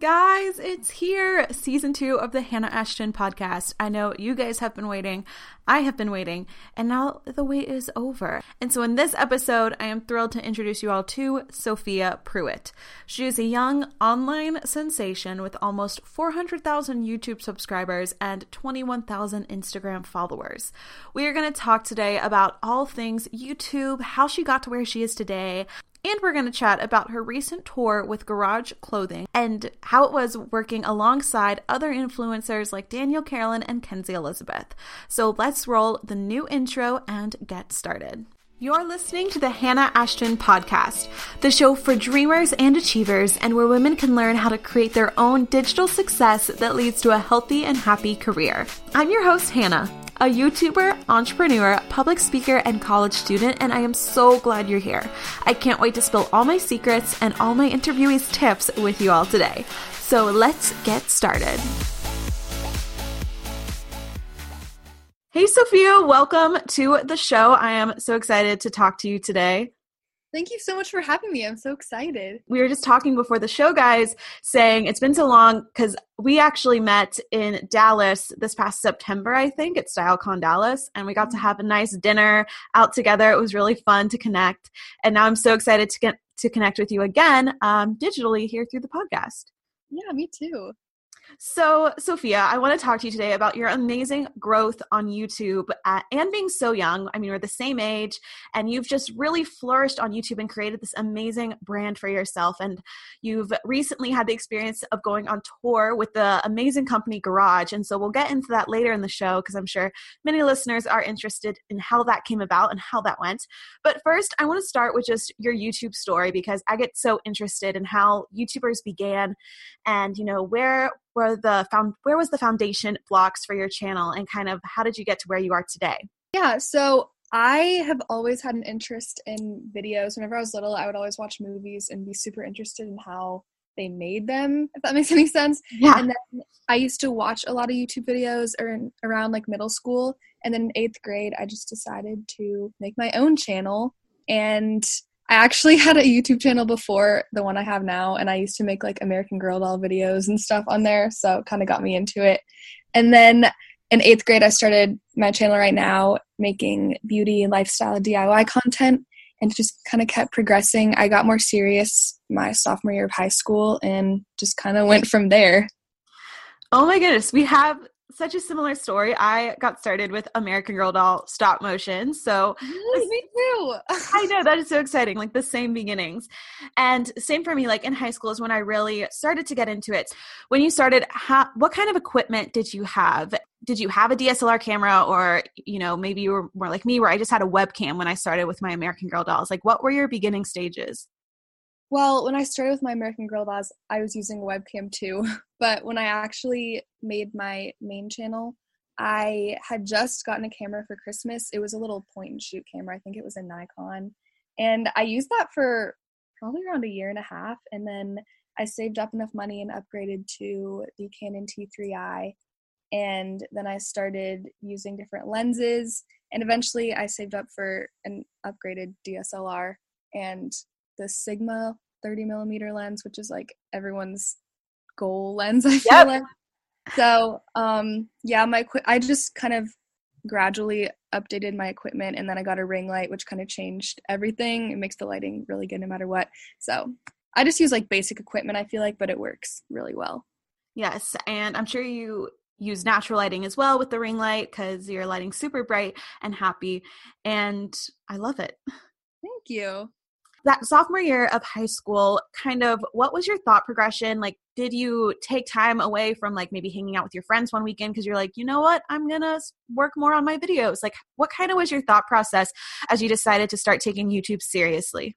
Guys, it's here. Season two of the Hannah Ashton podcast. I know you guys have been waiting. I have been waiting. And now the wait is over. And so in this episode, I am thrilled to introduce you all to Sophia Pruett. She is a young online sensation with almost 400,000 YouTube subscribers and 21,000 Instagram followers. We are going to talk today about all things YouTube, how she got to where she is today, and we're going to chat about her recent tour with Garage Clothing and how it was working alongside other influencers like Danielle Carolan and Kenzie Elizabeth. So let's roll the new intro and get started. You're listening to the Hannah Ashton Podcast, the show for dreamers and achievers, and where women can learn how to create their own digital success that leads to a healthy and happy career. I'm your host, Hannah a YouTuber, entrepreneur, public speaker, and college student, and I am so glad you're here. I can't wait to spill all my secrets and all my interviewees' tips with you all today. So let's get started. Hey, Sophia, welcome to the show. I am so excited to talk to you today. Thank you so much for having me. I'm so excited. We were just talking before the show, guys, saying it's been so long because we actually met in Dallas this past September, I think, at StyleCon Dallas, and we got to mm-hmm. have a nice dinner out together. It was really fun to connect, and now I'm so excited to get to connect with you again um, digitally here through the podcast. Yeah, me too. So, Sophia, I want to talk to you today about your amazing growth on YouTube at, and being so young. I mean, we're the same age, and you've just really flourished on YouTube and created this amazing brand for yourself. And you've recently had the experience of going on tour with the amazing company Garage. And so, we'll get into that later in the show because I'm sure many listeners are interested in how that came about and how that went. But first, I want to start with just your YouTube story because I get so interested in how YouTubers began and, you know, where where the found where was the foundation blocks for your channel and kind of how did you get to where you are today? Yeah, so I have always had an interest in videos. Whenever I was little, I would always watch movies and be super interested in how they made them, if that makes any sense. Yeah. And then I used to watch a lot of YouTube videos around like middle school. And then in eighth grade, I just decided to make my own channel. And I actually had a YouTube channel before the one I have now, and I used to make like American Girl doll videos and stuff on there, so it kind of got me into it. And then in eighth grade, I started my channel right now making beauty and lifestyle DIY content, and just kind of kept progressing. I got more serious my sophomore year of high school, and just kind of went from there. Oh my goodness, we have such a similar story. I got started with American Girl doll stop motion. So really, me too. I know that is so exciting. Like the same beginnings. And same for me, like in high school is when I really started to get into it. When you started, how, what kind of equipment did you have? Did you have a DSLR camera or, you know, maybe you were more like me where I just had a webcam when I started with my American Girl dolls? Like what were your beginning stages? Well, when I started with my American Girl dolls, I was using a webcam too. But when I actually made my main channel, I had just gotten a camera for Christmas. It was a little point and shoot camera. I think it was a Nikon. And I used that for probably around a year and a half. And then I saved up enough money and upgraded to the Canon T3i. And then I started using different lenses. And eventually I saved up for an upgraded DSLR and the Sigma 30 millimeter lens, which is like everyone's goal lens. I feel yep. like. So um, yeah, my I just kind of gradually updated my equipment, and then I got a ring light, which kind of changed everything. It makes the lighting really good no matter what. So I just use like basic equipment. I feel like, but it works really well. Yes, and I'm sure you use natural lighting as well with the ring light because you're lighting super bright and happy, and I love it. Thank you that sophomore year of high school kind of what was your thought progression? Like did you take time away from like maybe hanging out with your friends one weekend because you're like you know what? I'm gonna work more on my videos. Like what kind of was your thought process as you decided to start taking youtube seriously?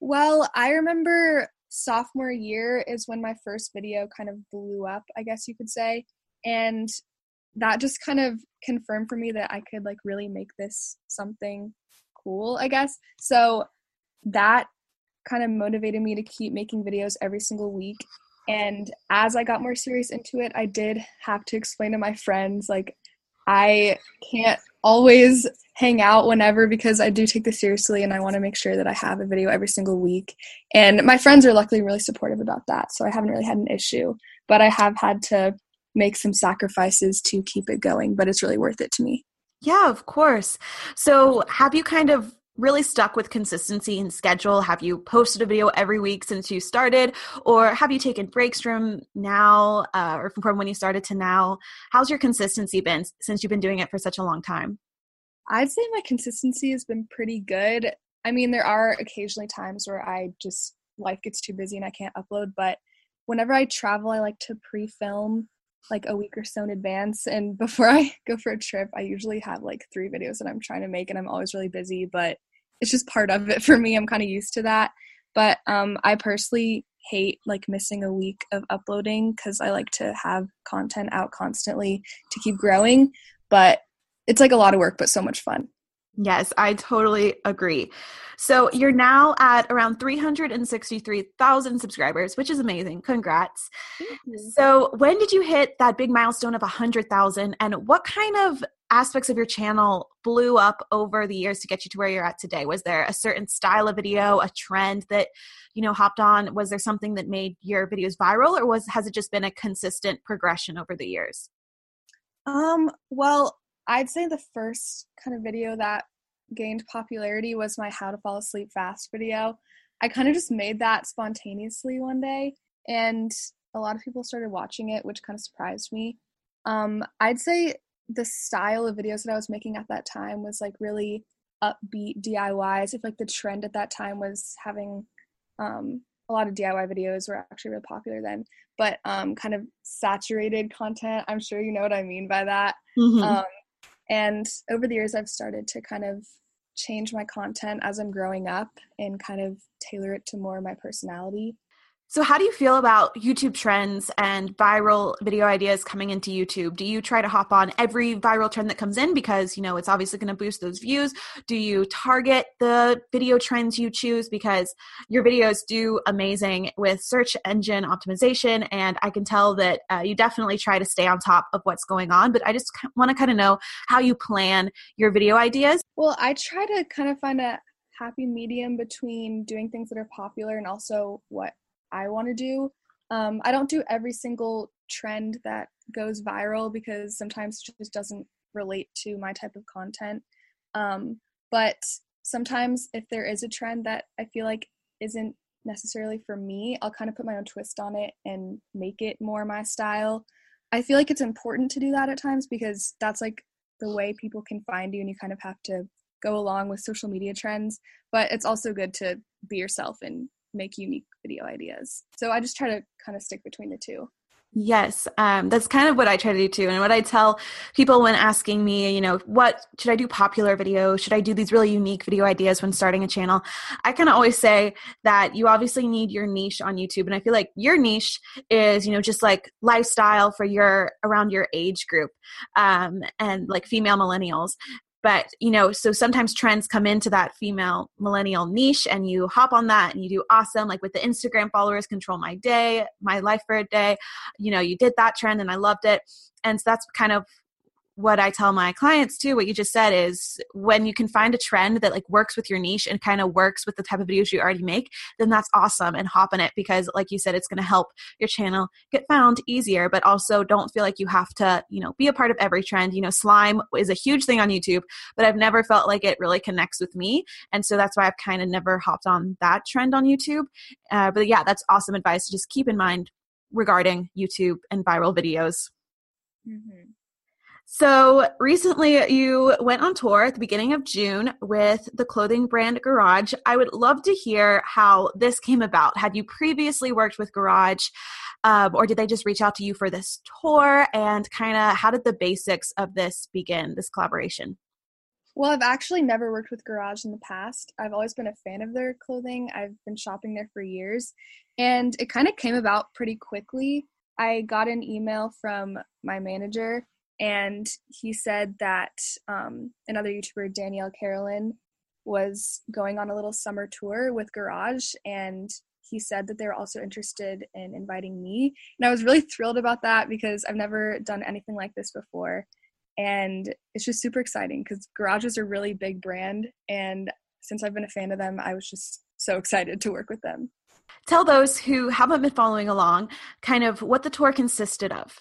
Well i remember sophomore year is when my first video kind of blew up i guess you could say and that just kind of confirmed for me that i could like really make this something cool i guess. So that kind of motivated me to keep making videos every single week. And as I got more serious into it, I did have to explain to my friends, like, I can't always hang out whenever because I do take this seriously and I want to make sure that I have a video every single week. And my friends are luckily really supportive about that, so I haven't really had an issue. But I have had to make some sacrifices to keep it going, but it's really worth it to me. Yeah, of course. So, have you kind of really stuck with consistency and schedule? Have you posted a video every week since you started, or have you taken breaks from now uh, or from when you started to now? How's your consistency been since you've been doing it for such a long time? I'd say my consistency has been pretty good. I mean, there are occasionally times where I just life gets too busy and I can't upload, but whenever I travel, I like to pre film like a week or so in advance. And before I go for a trip, I usually have like three videos that I'm trying to make, and I'm always really busy, but it's just part of it for me. I'm kind of used to that. But um, I personally hate like missing a week of uploading because I like to have content out constantly to keep growing. But it's like a lot of work, but so much fun. Yes, I totally agree. So you're now at around 363,000 subscribers, which is amazing. Congrats. So when did you hit that big milestone of 100,000 and what kind of aspects of your channel blew up over the years to get you to where you're at today? Was there a certain style of video, a trend that, you know, hopped on? Was there something that made your videos viral or was has it just been a consistent progression over the years? Um, well, I'd say the first kind of video that gained popularity was my how to fall asleep fast video. I kind of just made that spontaneously one day and a lot of people started watching it, which kind of surprised me. Um, I'd say the style of videos that I was making at that time was like really upbeat DIYs. If like the trend at that time was having um, a lot of DIY videos were actually really popular then, but um, kind of saturated content. I'm sure you know what I mean by that. Mm-hmm. Um, and over the years, I've started to kind of change my content as I'm growing up and kind of tailor it to more my personality. So, how do you feel about YouTube trends and viral video ideas coming into YouTube? Do you try to hop on every viral trend that comes in because, you know, it's obviously going to boost those views? Do you target the video trends you choose because your videos do amazing with search engine optimization? And I can tell that uh, you definitely try to stay on top of what's going on, but I just want to kind of know how you plan your video ideas. Well, I try to kind of find a happy medium between doing things that are popular and also what I want to do. Um, I don't do every single trend that goes viral because sometimes it just doesn't relate to my type of content. Um, but sometimes if there is a trend that I feel like isn't necessarily for me, I'll kind of put my own twist on it and make it more my style. I feel like it's important to do that at times because that's like the way people can find you and you kind of have to go along with social media trends. But it's also good to be yourself and make unique video ideas. So I just try to kind of stick between the two. Yes, um, that's kind of what I try to do too. And what I tell people when asking me, you know, what should I do popular video? Should I do these really unique video ideas when starting a channel? I kind of always say that you obviously need your niche on YouTube. And I feel like your niche is, you know, just like lifestyle for your around your age group um, and like female millennials but you know so sometimes trends come into that female millennial niche and you hop on that and you do awesome like with the instagram followers control my day my life for a day. You know you did that trend and i loved it. And so that's kind of what I tell my clients too, what you just said is when you can find a trend that like works with your niche and kind of works with the type of videos you already make, then that's awesome and hop on it because like you said, it's going to help your channel get found easier, but also don't feel like you have to, you know, be a part of every trend. You know, slime is a huge thing on YouTube, but I've never felt like it really connects with me. And so that's why I've kind of never hopped on that trend on YouTube. Uh, but yeah, that's awesome advice to just keep in mind regarding YouTube and viral videos. Mm-hmm. So recently you went on tour at the beginning of June with the clothing brand Garage. I would love to hear how this came about. Had you previously worked with Garage um, or did they just reach out to you for this tour? And kind of how did the basics of this begin, this collaboration? Well, I've actually never worked with Garage in the past. I've always been a fan of their clothing. I've been shopping there for years. And it kind of came about pretty quickly. I got an email from my manager and he said that um, another YouTuber, Danielle Carolan, was going on a little summer tour with Garage, and he said that they were also interested in inviting me. And I was really thrilled about that because I've never done anything like this before. And it's just super exciting because Garage is a really big brand. And since I've been a fan of them, I was just so excited to work with them. Tell those who haven't been following along kind of what the tour consisted of.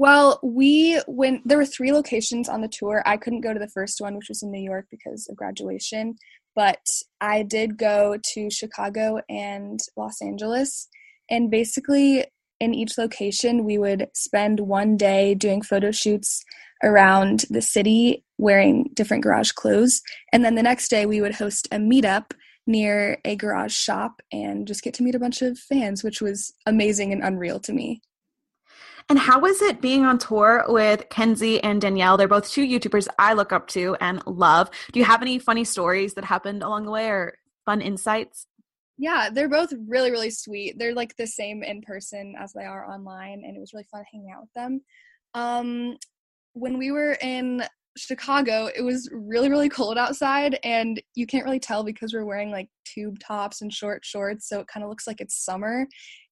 Well, we when there were three locations on the tour. I couldn't go to the first one, which was in New York because of graduation, but I did go to Chicago and Los Angeles. And basically, in each location, we would spend one day doing photo shoots around the city wearing different garage clothes. And then the next day, we would host a meetup near a garage shop and just get to meet a bunch of fans, which was amazing and unreal to me. And how was it being on tour with Kenzie and Danielle? They're both two YouTubers I look up to and love. Do you have any funny stories that happened along the way or fun insights? Yeah, they're both really, really sweet. They're like the same in person as they are online, and it was really fun hanging out with them. Um, when we were in Chicago, it was really, really cold outside, and you can't really tell because we're wearing like tube tops and short shorts, so it kind of looks like it's summer.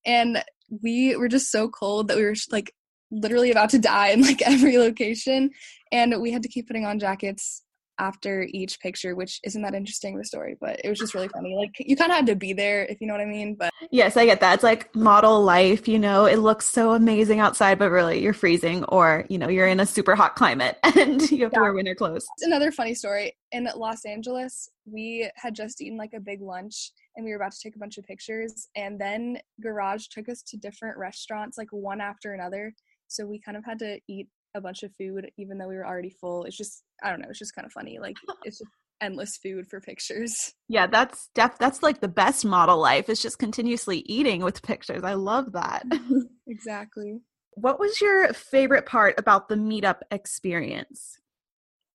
And we were just so cold that we were like literally about to die in like every location, and we had to keep putting on jackets after each picture, which isn't that interesting the story, but it was just really funny. Like you kind of had to be there if you know what I mean. But yes, I get that. It's like model life, you know, it looks so amazing outside, but really you're freezing or, you know, you're in a super hot climate and you have yeah. to wear winter clothes. It's another funny story. In Los Angeles, we had just eaten like a big lunch and we were about to take a bunch of pictures. And then Garage took us to different restaurants, like one after another. So we kind of had to eat a bunch of food even though we were already full. It's just I don't know, it's just kind of funny. Like it's just endless food for pictures. Yeah, that's def- that's like the best model life. It's just continuously eating with pictures. I love that. exactly. What was your favorite part about the meetup experience?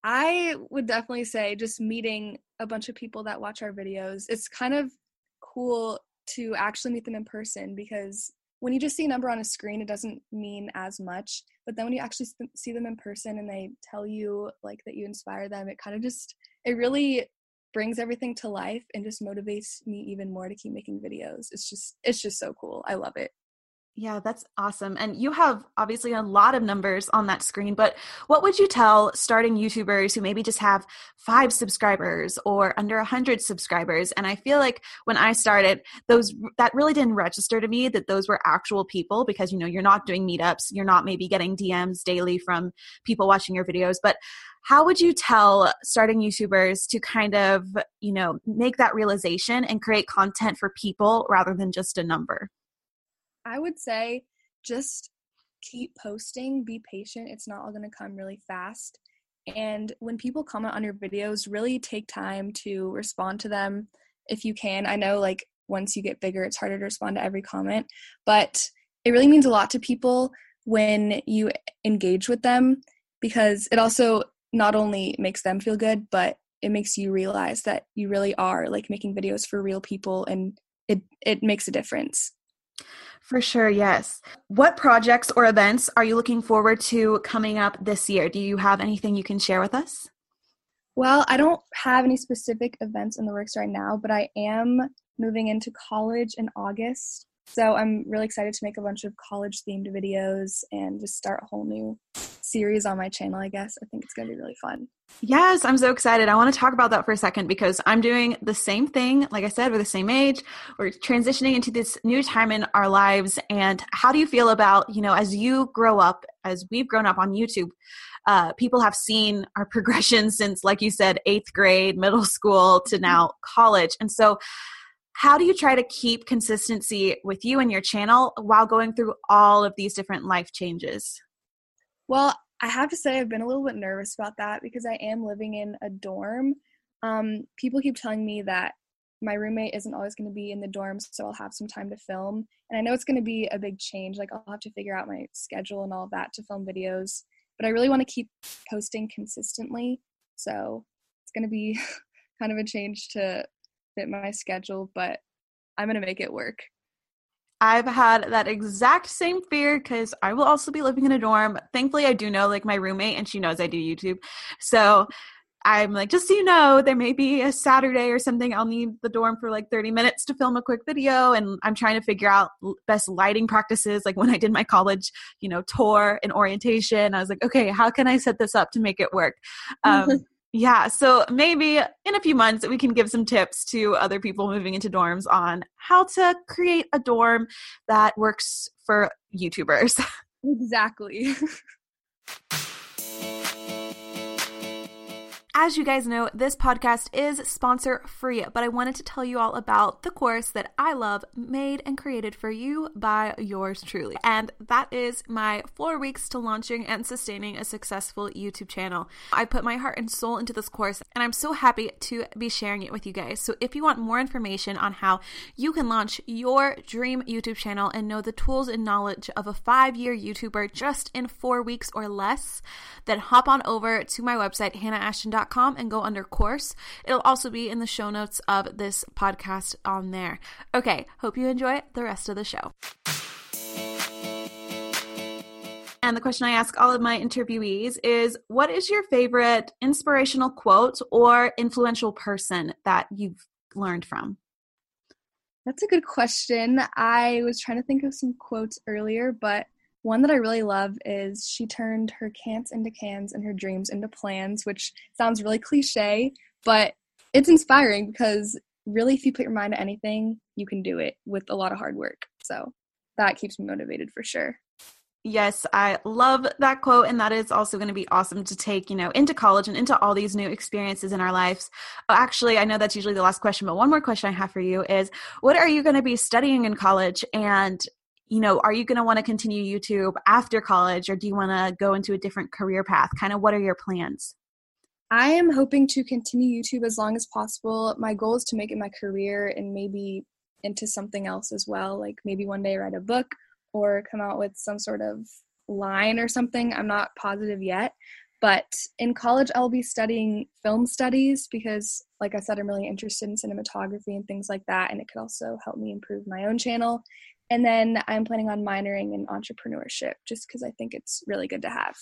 I would definitely say just meeting a bunch of people that watch our videos. It's kind of cool to actually meet them in person because when you just see a number on a screen, it doesn't mean as much. But then when you actually see them in person and they tell you like that you inspire them, it kind of just it really brings everything to life and just motivates me even more to keep making videos. It's just it's just so cool. I love it. Yeah, that's awesome. And you have obviously a lot of numbers on that screen, but what would you tell starting YouTubers who maybe just have five subscribers or under a hundred subscribers? And I feel like when I started, those that really didn't register to me that those were actual people because you know you're not doing meetups, you're not maybe getting DMs daily from people watching your videos, but how would you tell starting YouTubers to kind of, you know, make that realization and create content for people rather than just a number? I would say just keep posting, be patient. It's not all going to come really fast. And when people comment on your videos, really take time to respond to them if you can. I know, like, once you get bigger, it's harder to respond to every comment, but it really means a lot to people when you engage with them because it also not only makes them feel good, but it makes you realize that you really are like making videos for real people and it it makes a difference. For sure, yes. What projects or events are you looking forward to coming up this year? Do you have anything you can share with us? Well, I don't have any specific events in the works right now, but I am moving into college in August. So I'm really excited to make a bunch of college themed videos and just start a whole new series on my channel, I guess. I think it's going to be really fun. Yes, I'm so excited. I want to talk about that for a second because I'm doing the same thing. Like I said, we're the same age. We're transitioning into this new time in our lives. And how do you feel about, you know, as you grow up, as we've grown up on YouTube, uh, people have seen our progression since, like you said, eighth grade, middle school to mm-hmm. now college. And so, how do you try to keep consistency with you and your channel while going through all of these different life changes? Well, I have to say I've been a little bit nervous about that because I am living in a dorm. Um, people keep telling me that my roommate isn't always going to be in the dorm, so I'll have some time to film. And I know it's going to be a big change. Like I'll have to figure out my schedule and all that to film videos. But I really want to keep posting consistently. So it's going to be kind of a change to fit my schedule, but I'm going to make it work. I've had that exact same fear because I will also be living in a dorm. Thankfully, I do know like my roommate and she knows I do YouTube. So I'm like, just so you know, there may be a Saturday or something. I'll need the dorm for like 30 minutes to film a quick video. And I'm trying to figure out best lighting practices. Like when I did my college, you know, tour and orientation, I was like, okay, how can I set this up to make it work? Um, yeah, so maybe in a few months we can give some tips to other people moving into dorms on how to create a dorm that works for YouTubers. Exactly. As you guys know, this podcast is sponsor free, but I wanted to tell you all about the course that I love, made and created for you by yours truly. And that is my four weeks to launching and sustaining a successful YouTube channel. I put my heart and soul into this course, and I'm so happy to be sharing it with you guys. So if you want more information on how you can launch your dream YouTube channel and know the tools and knowledge of a five year YouTuber just in four weeks or less, then hop on over to my website, hannahashton.com and go under course. It'll also be in the show notes of this podcast on there. Okay, hope you enjoy the rest of the show. And the question I ask all of my interviewees is what is your favorite inspirational quote or influential person that you've learned from? That's a good question. I was trying to think of some quotes earlier, but one that I really love is she turned her can'ts into cans and her dreams into plans, which sounds really cliche, but it's inspiring because really, if you put your mind to anything, you can do it with a lot of hard work. So that keeps me motivated for sure. Yes, I love that quote. And that is also going to be awesome to take, you know, into college and into all these new experiences in our lives. Oh, actually, I know that's usually the last question, but one more question I have for you is what are you going to be studying in college? And you know, are you going to want to continue YouTube after college or do you want to go into a different career path? Kind of what are your plans? I am hoping to continue YouTube as long as possible. My goal is to make it my career and maybe into something else as well, like maybe one day write a book or come out with some sort of line or something. I'm not positive yet. But in college, I'll be studying film studies because, like I said, I'm really interested in cinematography and things like that. And it could also help me improve my own channel and then I'm planning on minoring in entrepreneurship just because I think it's really good to have.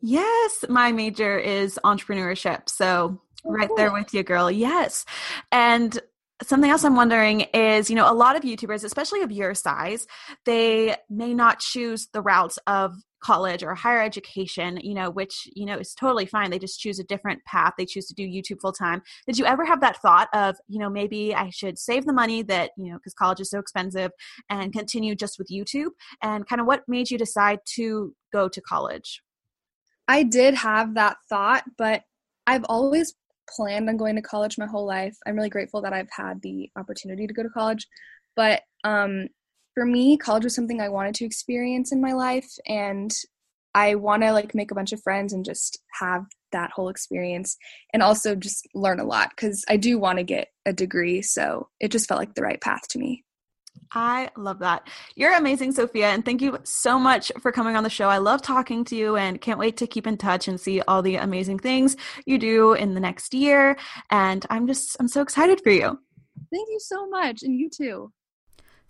Yes, my major is entrepreneurship. So, oh, right cool. there with you, girl. Yes. And something else I'm wondering is, you know, a lot of YouTubers, especially of your size, they may not choose the routes of college or higher education, you know, which, you know, is totally fine. They just choose a different path. They choose to do YouTube full time. Did you ever have that thought of, you know, maybe I should save the money that, you know, because college is so expensive and continue just with YouTube? And kind of what made you decide to go to college? I did have that thought, but I've always planned on going to college my whole life. I'm really grateful that I've had the opportunity to go to college. But um, for me, college was something I wanted to experience in my life, and I want to like make a bunch of friends and just have that whole experience, and also just learn a lot because I do want to get a degree. So it just felt like the right path to me. I love that. You're amazing, Sophia, and thank you so much for coming on the show. I love talking to you and can't wait to keep in touch and see all the amazing things you do in the next year. And I'm just, I'm so excited for you. Thank you so much, and you too.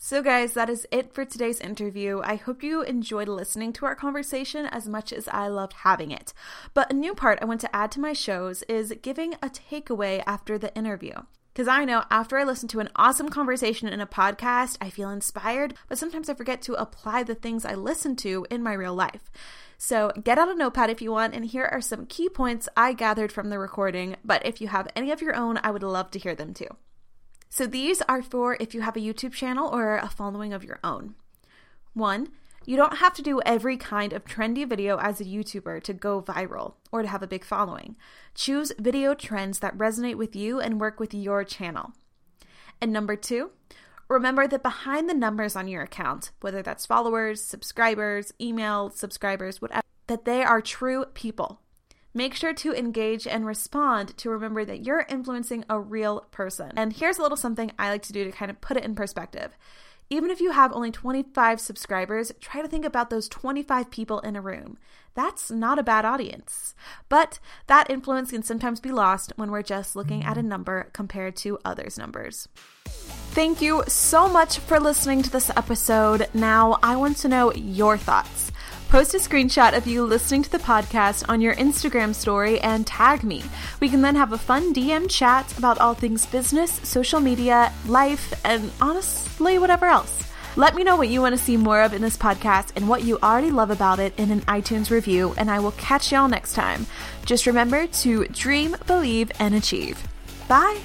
So, guys, that is it for today's interview. I hope you enjoyed listening to our conversation as much as I loved having it. But a new part I want to add to my shows is giving a takeaway after the interview. Because I know after I listen to an awesome conversation in a podcast, I feel inspired, but sometimes I forget to apply the things I listen to in my real life. So get out a notepad if you want, and here are some key points I gathered from the recording. But if you have any of your own, I would love to hear them too. So these are for if you have a YouTube channel or a following of your own. One, you don't have to do every kind of trendy video as a YouTuber to go viral or to have a big following. Choose video trends that resonate with you and work with your channel. And number two, remember that behind the numbers on your account, whether that's followers, subscribers, email subscribers, whatever, that they are true people. Make sure to engage and respond to remember that you're influencing a real person. And here's a little something I like to do to kind of put it in perspective. Even if you have only 25 subscribers, try to think about those 25 people in a room. That's not a bad audience. But that influence can sometimes be lost when we're just looking at a mm-hmm. number compared to others' numbers. Thank you so much for listening to this episode. Now, I want to know your thoughts. Post a screenshot of you listening to the podcast on your Instagram story and tag me. We can then have a fun DM chat about all things business, social media, life, and honestly, whatever else. Let me know what you want to see more of in this podcast and what you already love about it in an iTunes review, and I will catch y'all next time. Just remember to dream, believe, and achieve. Bye.